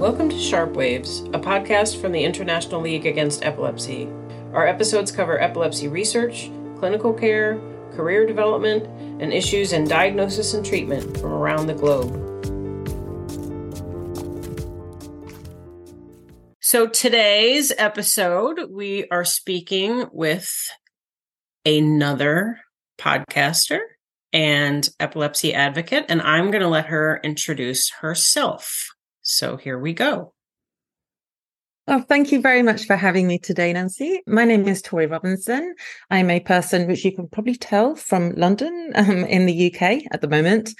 Welcome to Sharp Waves, a podcast from the International League Against Epilepsy. Our episodes cover epilepsy research, clinical care, career development, and issues in diagnosis and treatment from around the globe. So, today's episode, we are speaking with another podcaster and epilepsy advocate, and I'm going to let her introduce herself. So here we go. Oh, thank you very much for having me today, Nancy. My name is Torie Robinson. I'm a person which you can probably tell from London um, in the UK at the moment.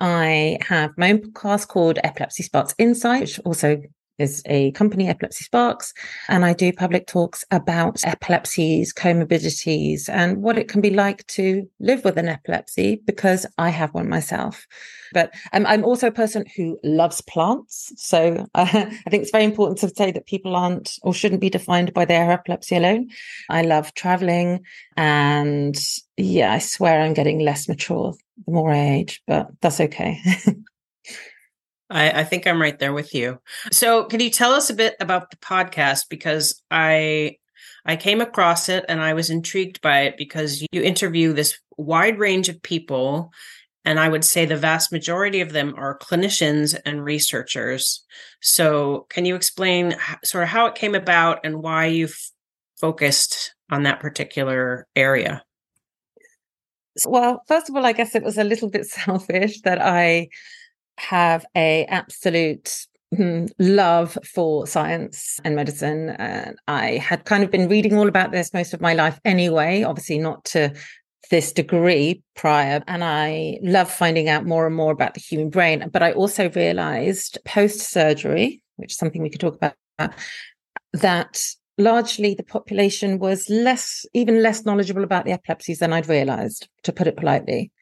I have my own podcast called Epilepsy Sparks Insight, which also is a company, Epilepsy Sparks, and I do public talks about epilepsies, comorbidities, and what it can be like to live with an epilepsy because I have one myself. But um, I'm also a person who loves plants. So uh, I think it's very important to say that people aren't or shouldn't be defined by their epilepsy alone. I love traveling and yeah, I swear I'm getting less mature the more I age, but that's okay. I, I, think I'm right there with you. So, can you tell us a bit about the podcast? Because I I came across it and I was intrigued by it because you interview this wide range of people, and I would say the vast majority of them are clinicians and researchers. So, can you explain sort of how it came about and why you focused on that particular area? Well, first of all, I guess it was a little bit selfish that I have a absolute hmm, love for science and medicine. And I had kind of been reading all about this most of my life anyway, obviously not to this degree prior. And I love finding out more and more about the human brain. But I also realized post surgery, which is something we could talk about, that largely the population was less, even less knowledgeable about the epilepsies than I'd realized, to put it politely.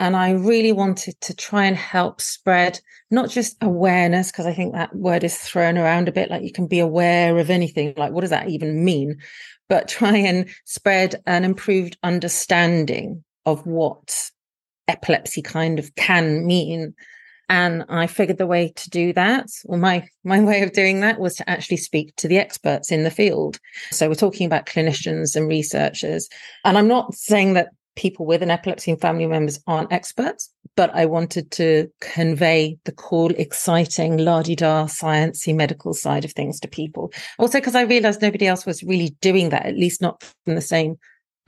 And I really wanted to try and help spread not just awareness, because I think that word is thrown around a bit like you can be aware of anything. Like, what does that even mean? But try and spread an improved understanding of what epilepsy kind of can mean. And I figured the way to do that, or my, my way of doing that was to actually speak to the experts in the field. So we're talking about clinicians and researchers. And I'm not saying that people with an epilepsy and family members aren't experts, but I wanted to convey the cool, exciting, la-di-da, sciencey medical side of things to people. Also, because I realized nobody else was really doing that, at least not from the same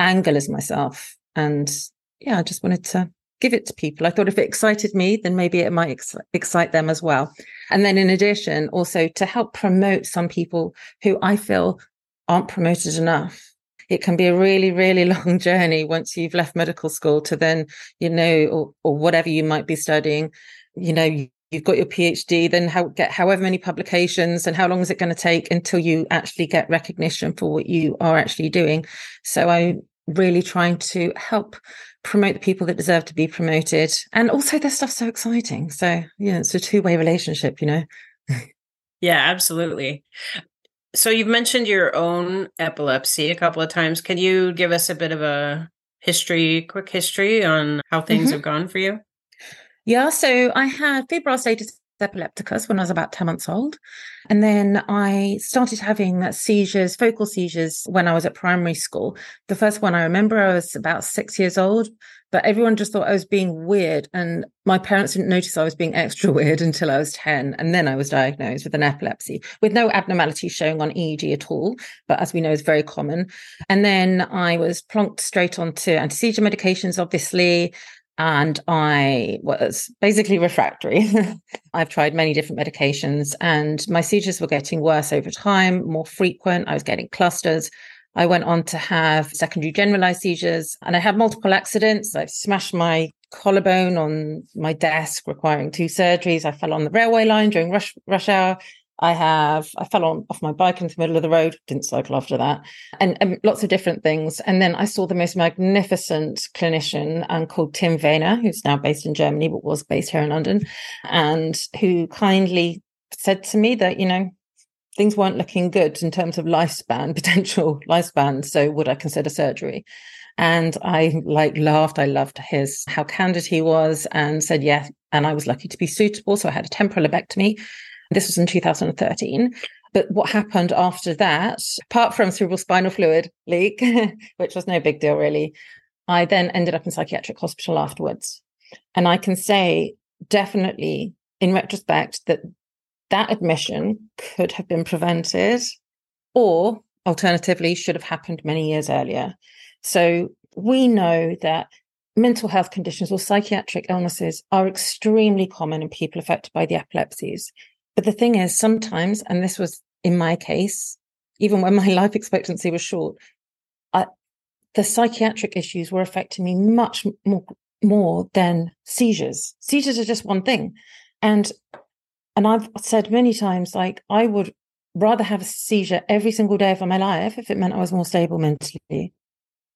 angle as myself. And yeah, I just wanted to give it to people. I thought if it excited me, then maybe it might ex- excite them as well. And then in addition, also to help promote some people who I feel aren't promoted enough it can be a really, really long journey once you've left medical school to then, you know, or, or whatever you might be studying, you know, you've got your PhD, then how, get however many publications and how long is it going to take until you actually get recognition for what you are actually doing. So I'm really trying to help promote the people that deserve to be promoted. And also their stuff's so exciting. So yeah, it's a two way relationship, you know. Yeah, absolutely. So you've mentioned your own epilepsy a couple of times. Can you give us a bit of a history, quick history on how things mm-hmm. have gone for you? Yeah, so I had febrile status epilepticus when I was about 10 months old. And then I started having seizures, focal seizures, when I was at primary school. The first one I remember, I was about six years old, but everyone just thought I was being weird. And my parents didn't notice I was being extra weird until I was 10. And then I was diagnosed with an epilepsy with no abnormality showing on EEG at all. But as we know, is very common. And then I was plonked straight onto anti seizure medications, obviously and I was basically refractory. I've tried many different medications, and my seizures were getting worse over time, more frequent. I was getting clusters. I went on to have secondary generalized seizures, and I had multiple accidents. I smashed my collarbone on my desk, requiring two surgeries. I fell on the railway line during rush rush hour. I have, I fell on off my bike into the middle of the road, didn't cycle after that, and, and lots of different things. And then I saw the most magnificent clinician um, called Tim Wehner, who's now based in Germany, but was based here in London, and who kindly said to me that, you know, things weren't looking good in terms of lifespan, potential lifespan. So would I consider surgery? And I like laughed. I loved his, how candid he was and said, yes. And I was lucky to be suitable. So I had a temporal lobectomy This was in 2013. But what happened after that, apart from cerebral spinal fluid leak, which was no big deal really, I then ended up in psychiatric hospital afterwards. And I can say definitely in retrospect that that admission could have been prevented or alternatively should have happened many years earlier. So we know that mental health conditions or psychiatric illnesses are extremely common in people affected by the epilepsies. But the thing is, sometimes, and this was in my case, even when my life expectancy was short, I, the psychiatric issues were affecting me much more, more than seizures. Seizures are just one thing. And and I've said many times, like I would rather have a seizure every single day of my life if it meant I was more stable mentally.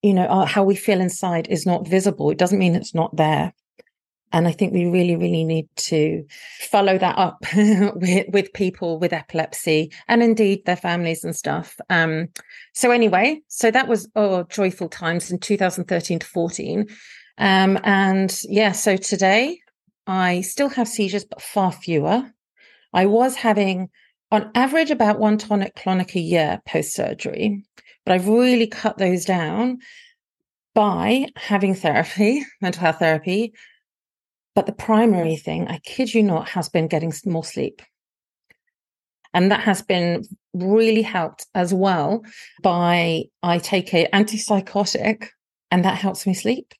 You know, how we feel inside is not visible. It doesn't mean it's not there. And I think we really, really need to follow that up with, with people with epilepsy and indeed their families and stuff. Um, so anyway, so that was oh joyful times in 2013 to 14. Um, and yeah, so today I still have seizures, but far fewer. I was having on average about one tonic clonic a year post surgery, but I've really cut those down by having therapy, mental health therapy, but the primary thing, I kid you not, has been getting more sleep. And that has been really helped as well by I take a antipsychotic and that helps me sleep.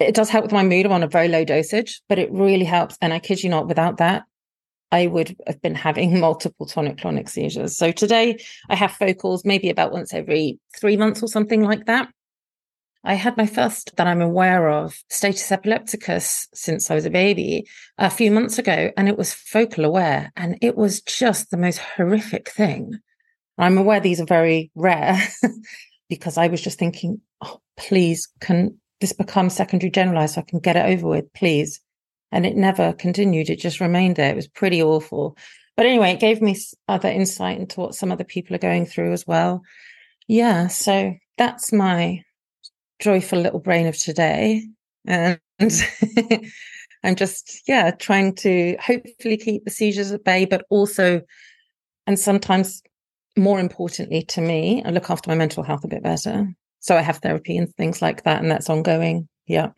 It does help with my mood. I'm on a very low dosage, but it really helps. And I kid you not, without that, I would have been having multiple tonic clonic seizures. So today I have focals maybe about once every three months or something like that. I had my first that I'm aware of status epilepticus since I was a baby a few months ago, and it was focal aware, and it was just the most horrific thing. I'm aware these are very rare because I was just thinking, oh, please, can this become secondary generalized so I can get it over with, please? And it never continued. It just remained there. It was pretty awful. But anyway, it gave me other insight into what some other people are going through as well. Yeah. So that's my joyful little brain of today. And I'm just, yeah, trying to hopefully keep the seizures at bay, but also, and sometimes more importantly to me, I look after my mental health a bit better. So I have therapy and things like that, and that's ongoing. Yeah.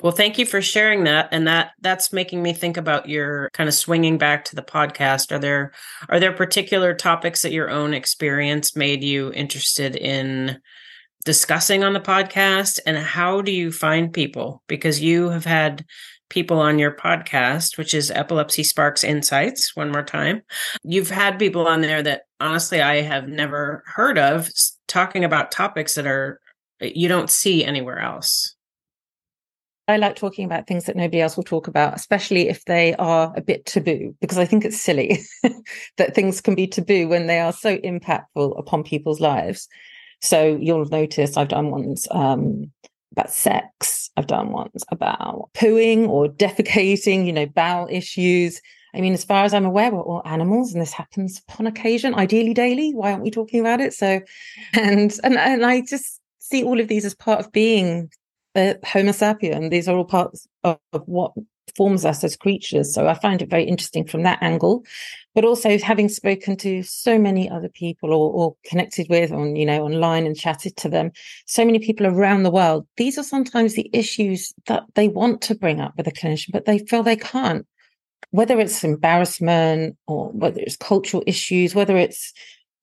Well, thank you for sharing that, and that that's making me think about your kind of swinging back to the podcast. Are there are there particular topics that your own experience made you interested in discussing on the podcast? And how do you find people? Because you have had people on your podcast which is epilepsy sparks insights one more time. You've had people on there that honestly i have never heard of talking about topics that are you don't see anywhere else I like talking about things that nobody else will talk about, especially if they are a bit taboo, because I think it's silly that things can be taboo when they are so impactful upon people's lives. So you'll notice I've done ones um, about sex. I've done ones about pooing or defecating, you know, bowel issues. I mean, as far as I'm aware, we're all animals, and this happens upon occasion, ideally daily. Why aren't we talking about it? So, and and and I just see all of these as part of being a Homo sapien. These are all parts of, of what forms us as creatures. So I find it very interesting from that angle. But also having spoken to so many other people or, or connected with on, you know, online and chatted to them, so many people around the world, these are sometimes the issues that they want to bring up with a clinician, but they feel they can't. Whether it's embarrassment or whether it's cultural issues, whether it's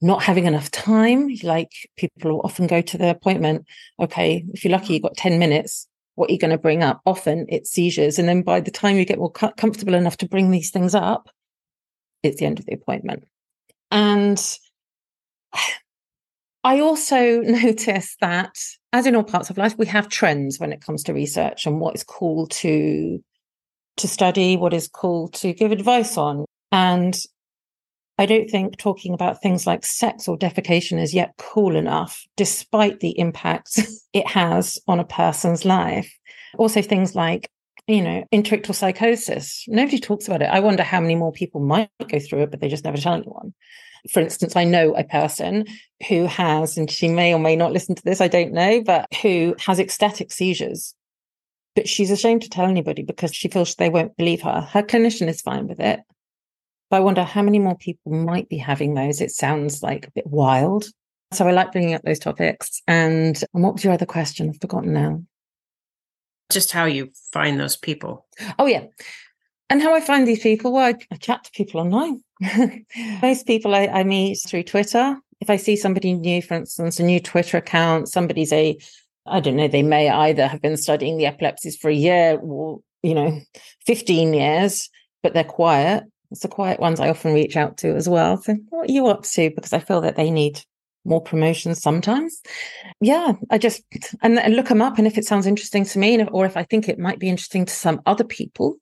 not having enough time. Like people often go to the appointment. Okay, if you're lucky, mm-hmm. you've got 10 minutes what are you're going to bring up. Often it's seizures. And then by the time you get more comfortable enough to bring these things up, it's the end of the appointment. And I also notice that, as in all parts of life, we have trends when it comes to research and what is cool to to study, what is cool to give advice on. And I don't think talking about things like sex or defecation is yet cool enough, despite the impact it has on a person's life. Also, things like, you know, interictal psychosis. Nobody talks about it. I wonder how many more people might go through it, but they just never tell anyone. For instance, I know a person who has, and she may or may not listen to this, I don't know, but who has ecstatic seizures. But she's ashamed to tell anybody because she feels they won't believe her. Her clinician is fine with it I wonder how many more people might be having those. It sounds like a bit wild. So I like bringing up those topics. And, and what was your other question? I've forgotten now. Just how you find those people. Oh, yeah. And how I find these people, well, I, I chat to people online. Most people I, I meet through Twitter. If I see somebody new, for instance, a new Twitter account, somebody's a, I don't know, they may either have been studying the epilepsies for a year or, you know, 15 years, but they're quiet. It's the quiet ones I often reach out to as well. So, what are you up to? Because I feel that they need more promotions sometimes. Yeah, I just and, and look them up, and if it sounds interesting to me, or if I think it might be interesting to some other people,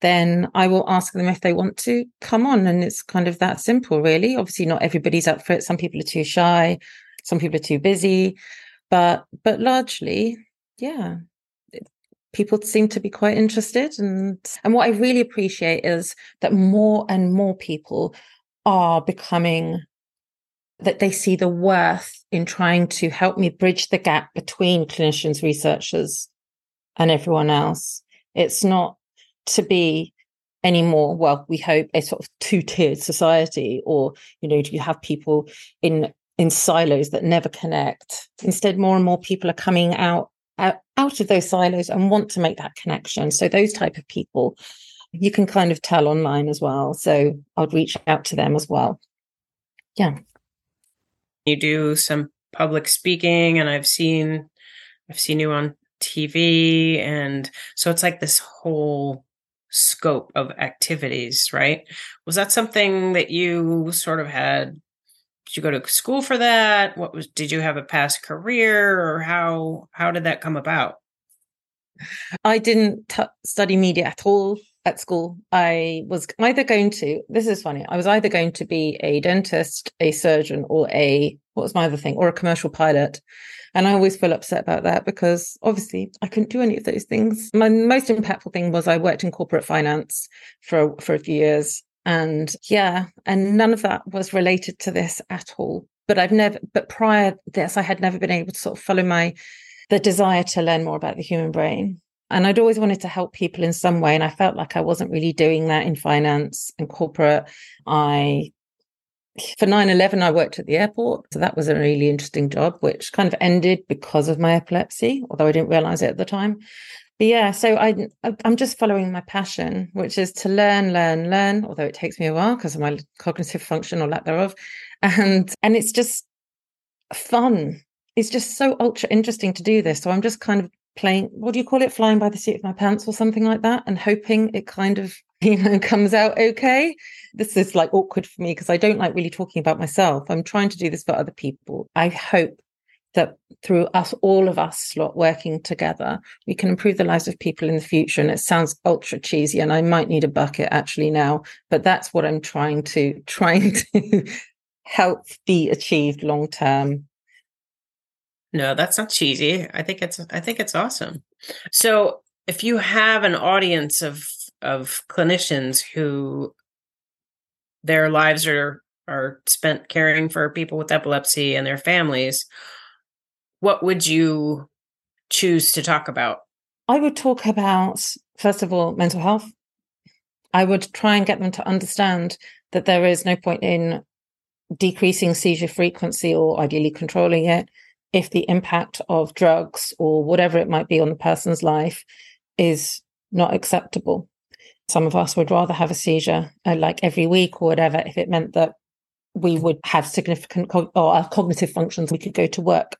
then I will ask them if they want to come on. And it's kind of that simple, really. Obviously, not everybody's up for it. Some people are too shy, some people are too busy, but but largely, yeah, people seem to be quite interested. And and what I really appreciate is that more and more people are becoming that they see the worth in trying to help me bridge the gap between clinicians, researchers, and everyone else. It's not to be anymore well we hope a sort of two-tiered society or you know do you have people in in silos that never connect instead more and more people are coming out out, out of those silos and want to make that connection so those type of people you can kind of tell online as well so i'd reach out to them as well yeah you do some public speaking and i've seen i've seen you on tv and so it's like this whole scope of activities, right? Was that something that you sort of had? Did you go to school for that? What was? Did you have a past career, or how how did that come about? I didn't t- study media at all at school. I was either going to. This is funny. I was either going to be a dentist, a surgeon, or a what was my other thing, or a commercial pilot. And I always feel upset about that because obviously I couldn't do any of those things. My most impactful thing was I worked in corporate finance for for a few years. And yeah, and none of that was related to this at all. But I've never but prior this, I had never been able to sort of follow my the desire to learn more about the human brain. And I'd always wanted to help people in some way. And I felt like I wasn't really doing that in finance and corporate. I for 9-11 i worked at the airport so that was a really interesting job which kind of ended because of my epilepsy although i didn't realize it at the time yeah so i i'm just following my passion which is to learn learn learn although it takes me a while because of my cognitive function or lack thereof. And and it's just fun. It's just so ultra interesting to do this. So i'm just kind of playing what do you call it? Flying by the seat of my pants or something like that and hoping it kind of you know comes out okay. This is like awkward for me because i don't like really talking about myself. I'm trying to do this for other people. I hope that through us all of us lot working together we can improve the lives of people in the future and it sounds ultra cheesy and i might need a bucket actually now but that's what i'm trying to trying to help be achieved long term no, that's not cheesy. I think it's I think it's awesome. So if you have an audience of of clinicians who their lives are are spent caring for people with epilepsy and their families, what would you choose to talk about? I would talk about first of all mental health. I would try and get them to understand that there is no point in decreasing seizure frequency or ideally controlling it if the impact of drugs or whatever it might be on the person's life is not acceptable. Some of us would rather have a seizure uh, like every week or whatever if it meant that we would have significant co- or our cognitive functions, we could go to work.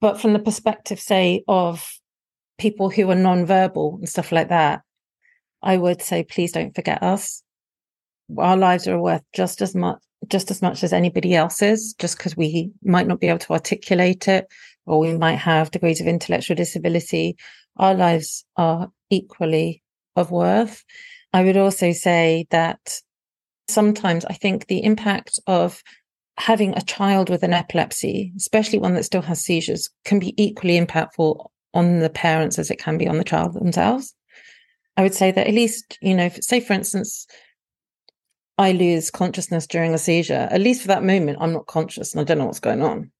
But from the perspective, say, of people who are non-verbal and stuff like that, I would say, please don't forget us. Our lives are worth just as much just as much as anybody else's, just because we might not be able to articulate it or we might have degrees of intellectual disability. Our lives are equally of worth. I would also say that sometimes I think the impact of having a child with an epilepsy, especially one that still has seizures, can be equally impactful on the parents as it can be on the child themselves. I would say that at least, you know, say for instance, I lose consciousness during a seizure, at least for that moment, I'm not conscious and I don't know what's going on,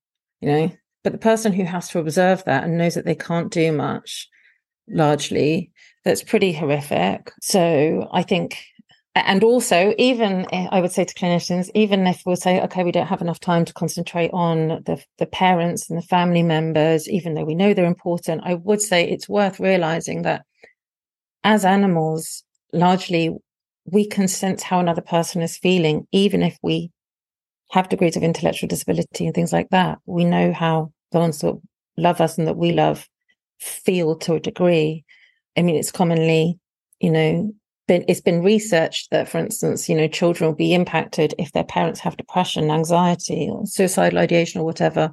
you know. But the person who has to observe that and knows that they can't do much, largely, that's pretty horrific. So I think and also even i would say to clinicians even if we'll say okay we don't have enough time to concentrate on the, the parents and the family members even though we know they're important i would say it's worth realizing that as animals largely we can sense how another person is feeling even if we have degrees of intellectual disability and things like that. We know how the ones that love us and that we love feel to a degree. I mean it's commonly you know been it's been researched that for instance you know children will be impacted if their parents have depression anxiety or suicidal ideation or whatever.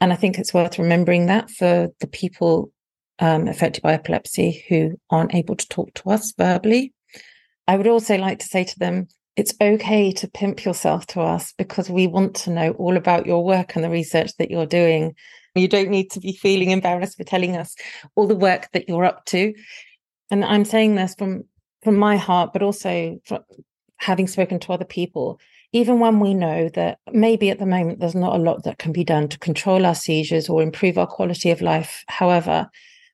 And i think it's worth remembering that for the people um, affected by epilepsy who aren't able to talk to us verbally. I would also like to say to them it's okay to pimp yourself to us because we want to know all about your work and the research that you're doing. You don't need to be feeling embarrassed for telling us all the work that you're up to. And i'm saying this from from my heart, but also having spoken to other people, even when we know that maybe at the moment there's not a lot that can be done to control our seizures or improve our quality of life. However,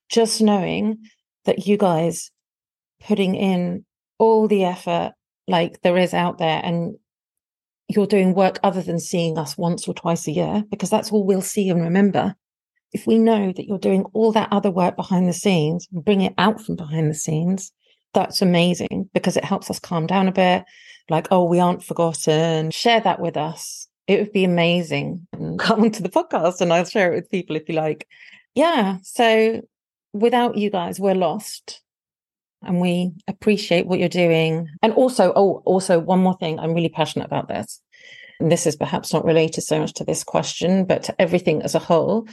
just knowing that you guys putting in all the effort like there is out there and you're doing work other than seeing us once or twice a year, because that's all we'll see and remember. If we know that you're doing all that other work behind the scenes, bring it out from behind the scenes, that's amazing because it helps us calm down a bit. Like, oh, we aren't forgotten. Share that with us. It would be amazing. Come onto the podcast and I'll share it with people if you like. Yeah. So without you guys, we're lost. And we appreciate what you're doing. And also, oh, also one more thing. I'm really passionate about this. And this is perhaps not related so much to this question, but to everything as a whole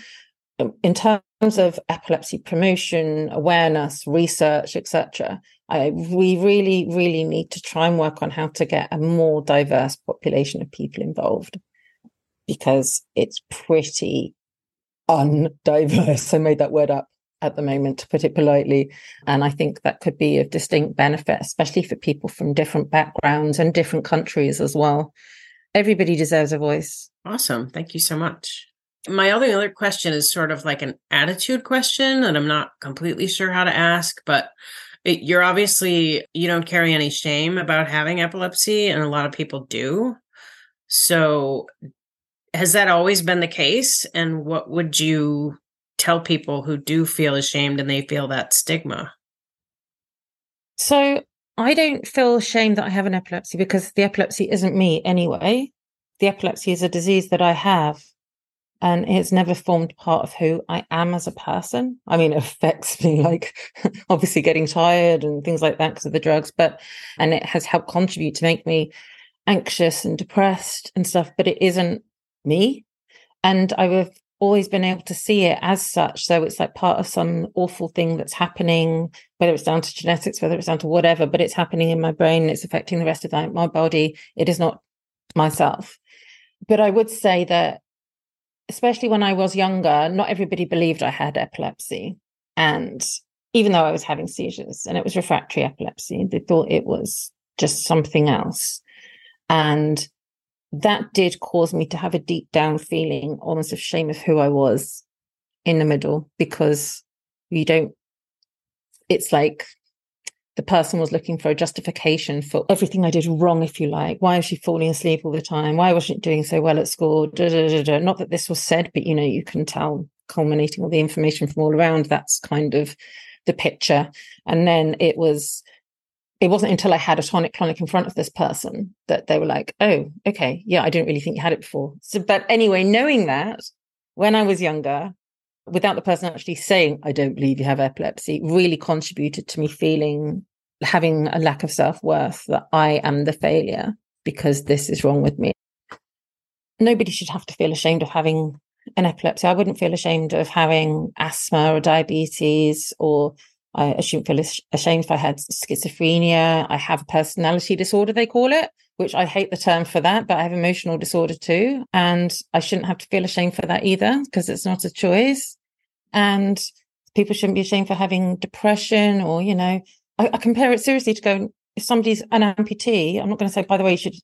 in terms of epilepsy promotion, awareness, research, etc., we really, really need to try and work on how to get a more diverse population of people involved because it's pretty undiverse. I made that word up at the moment, to put it politely. And I think that could be of distinct benefit, especially for people from different backgrounds and different countries as well. Everybody deserves a voice. Awesome. Thank you so much my other other question is sort of like an attitude question and i'm not completely sure how to ask but it, you're obviously you don't carry any shame about having epilepsy and a lot of people do. So has that always been the case? And what would you tell people who do feel ashamed and they feel that stigma? So i don't feel ashamed that i have an epilepsy because the epilepsy isn't me anyway. The epilepsy is a disease that i have and it's never formed part of who I am as a person. I mean, it affects me like obviously getting tired and things like that because of the drugs, but and it has helped contribute to make me anxious and depressed and stuff, but it isn't me. And I've always been able to see it as such. So it's like part of some awful thing that's happening, whether it's down to genetics, whether it's down to whatever, but it's happening in my brain, it's affecting the rest of my body. It is not myself. But I would say that especially when I was younger, not everybody believed I had epilepsy. And even though I was having seizures and it was refractory epilepsy, they thought it was just something else. And that did cause me to have a deep down feeling almost of shame of who I was in the middle because you don't, it's like the person was looking for a justification for everything I did wrong, if you like. Why was she falling asleep all the time? Why wasn't she doing so well at school? Da, da, da, Not that this was said, but you know, you can tell culminating all the information from all around. That's kind of the picture. And then it was, it wasn't until I had a tonic clonic in front of this person that they were like, oh, okay, yeah, I didn't really think you had it before. So, but anyway, knowing that when I was younger, without the person actually saying, I don't believe you have epilepsy, really contributed to me feeling having a lack of self worth that I am the failure because this is wrong with me. Nobody should have to feel ashamed of having an epilepsy. I wouldn't feel ashamed of having asthma or diabetes, or I shouldn't feel ashamed if I had schizophrenia. I have a personality disorder, they call it, which I hate the term for that, but I have emotional disorder too. And I shouldn't have to feel ashamed for that either because it's not a choice. And people shouldn't be ashamed for having depression or, you know, I, I compare it seriously to going, if somebody's an amputee, I'm not going to say, by the way, you should,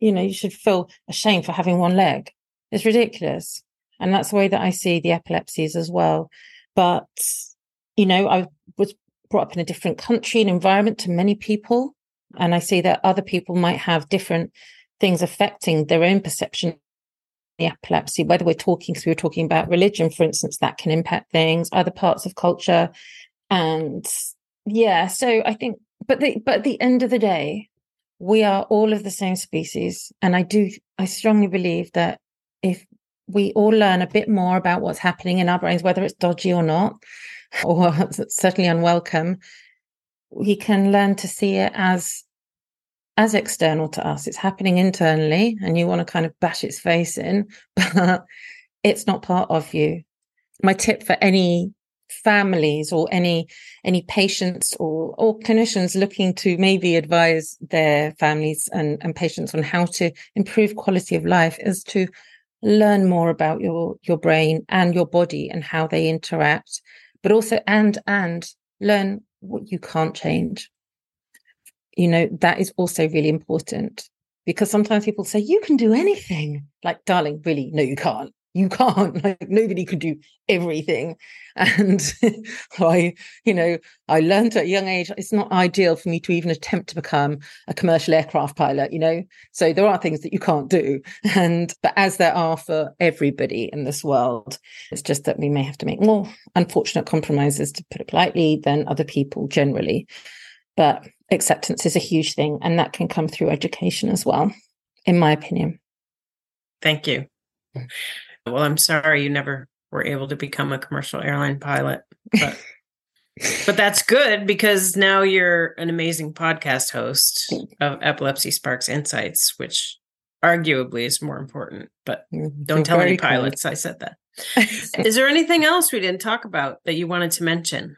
you know, you should feel ashamed for having one leg. It's ridiculous. And that's the way that I see the epilepsies as well. But, you know, I was brought up in a different country and environment to many people. And I see that other people might have different things affecting their own perception the epilepsy, whether we're talking, so we were talking about religion, for instance, that can impact things, other parts of culture. And yeah, so I think, but the, but at the end of the day, we are all of the same species. And I do, I strongly believe that if we all learn a bit more about what's happening in our brains, whether it's dodgy or not, or certainly unwelcome, we can learn to see it as as external to us. It's happening internally, and you want to kind of bash its face in, but it's not part of you. My tip for any families or any any patients or or clinicians looking to maybe advise their families and, and patients on how to improve quality of life is to learn more about your your brain and your body and how they interact but also and and learn what you can't change. You know that is also really important because sometimes people say you can do anything. Like darling really? No you can't you can't like nobody can do everything. And i you know i learned at a young age it's not ideal for me to even attempt to become a commercial aircraft pilot you know? So there are things that you can't do. And but as there are for everybody in this world it's just that we may have to make more unfortunate compromises to put it politely than other people generally. But acceptance is a huge thing and that can come through education as well in my opinion. Thank you well, I'm sorry you never were able to become a commercial airline pilot, but but that's good because now you're an amazing podcast host of Epilepsy Sparks Insights, which arguably is more important. But don't tell any pilots I said that. is there anything else we didn't talk about that you wanted to mention?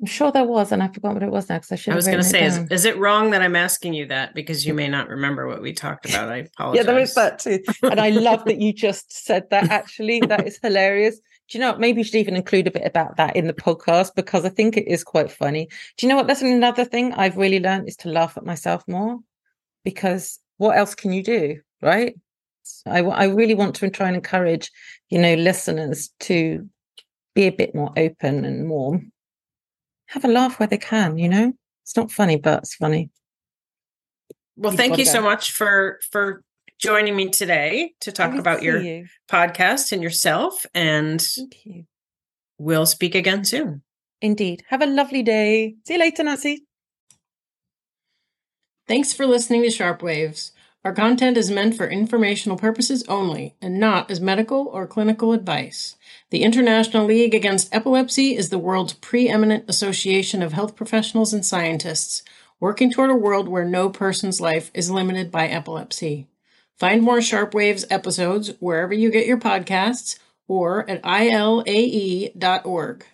I'm sure there was, and I forgot what it was next. I should. I was going to say, is, is, it wrong that I'm asking you that because you may not remember what we talked about? I apologize. yeah, there is that too, and I love that you just said that. Actually, that is hilarious. Do you know? What? Maybe you should even include a bit about that in the podcast because I think it is quite funny. Do you know what? That's another thing I've really learned is to laugh at myself more because what else can you do, right? I I really want to try and encourage, you know, listeners to be a bit more open and more have a laugh where they can, you know? It's not funny, but it's funny. Well, You've thank you so much for for joining me today to talk about your you. podcast and yourself. And you. we'll speak again soon. Indeed. Have a lovely day. See you later, Nancy. Thanks for listening to Sharp Waves. Our content is meant for informational purposes only and not as medical or clinical advice. The International League Against Epilepsy is the world's preeminent association of health professionals and scientists working toward a world where no person's life is limited by epilepsy. Find more Sharp Waves episodes wherever you get your podcasts or at ilae.org.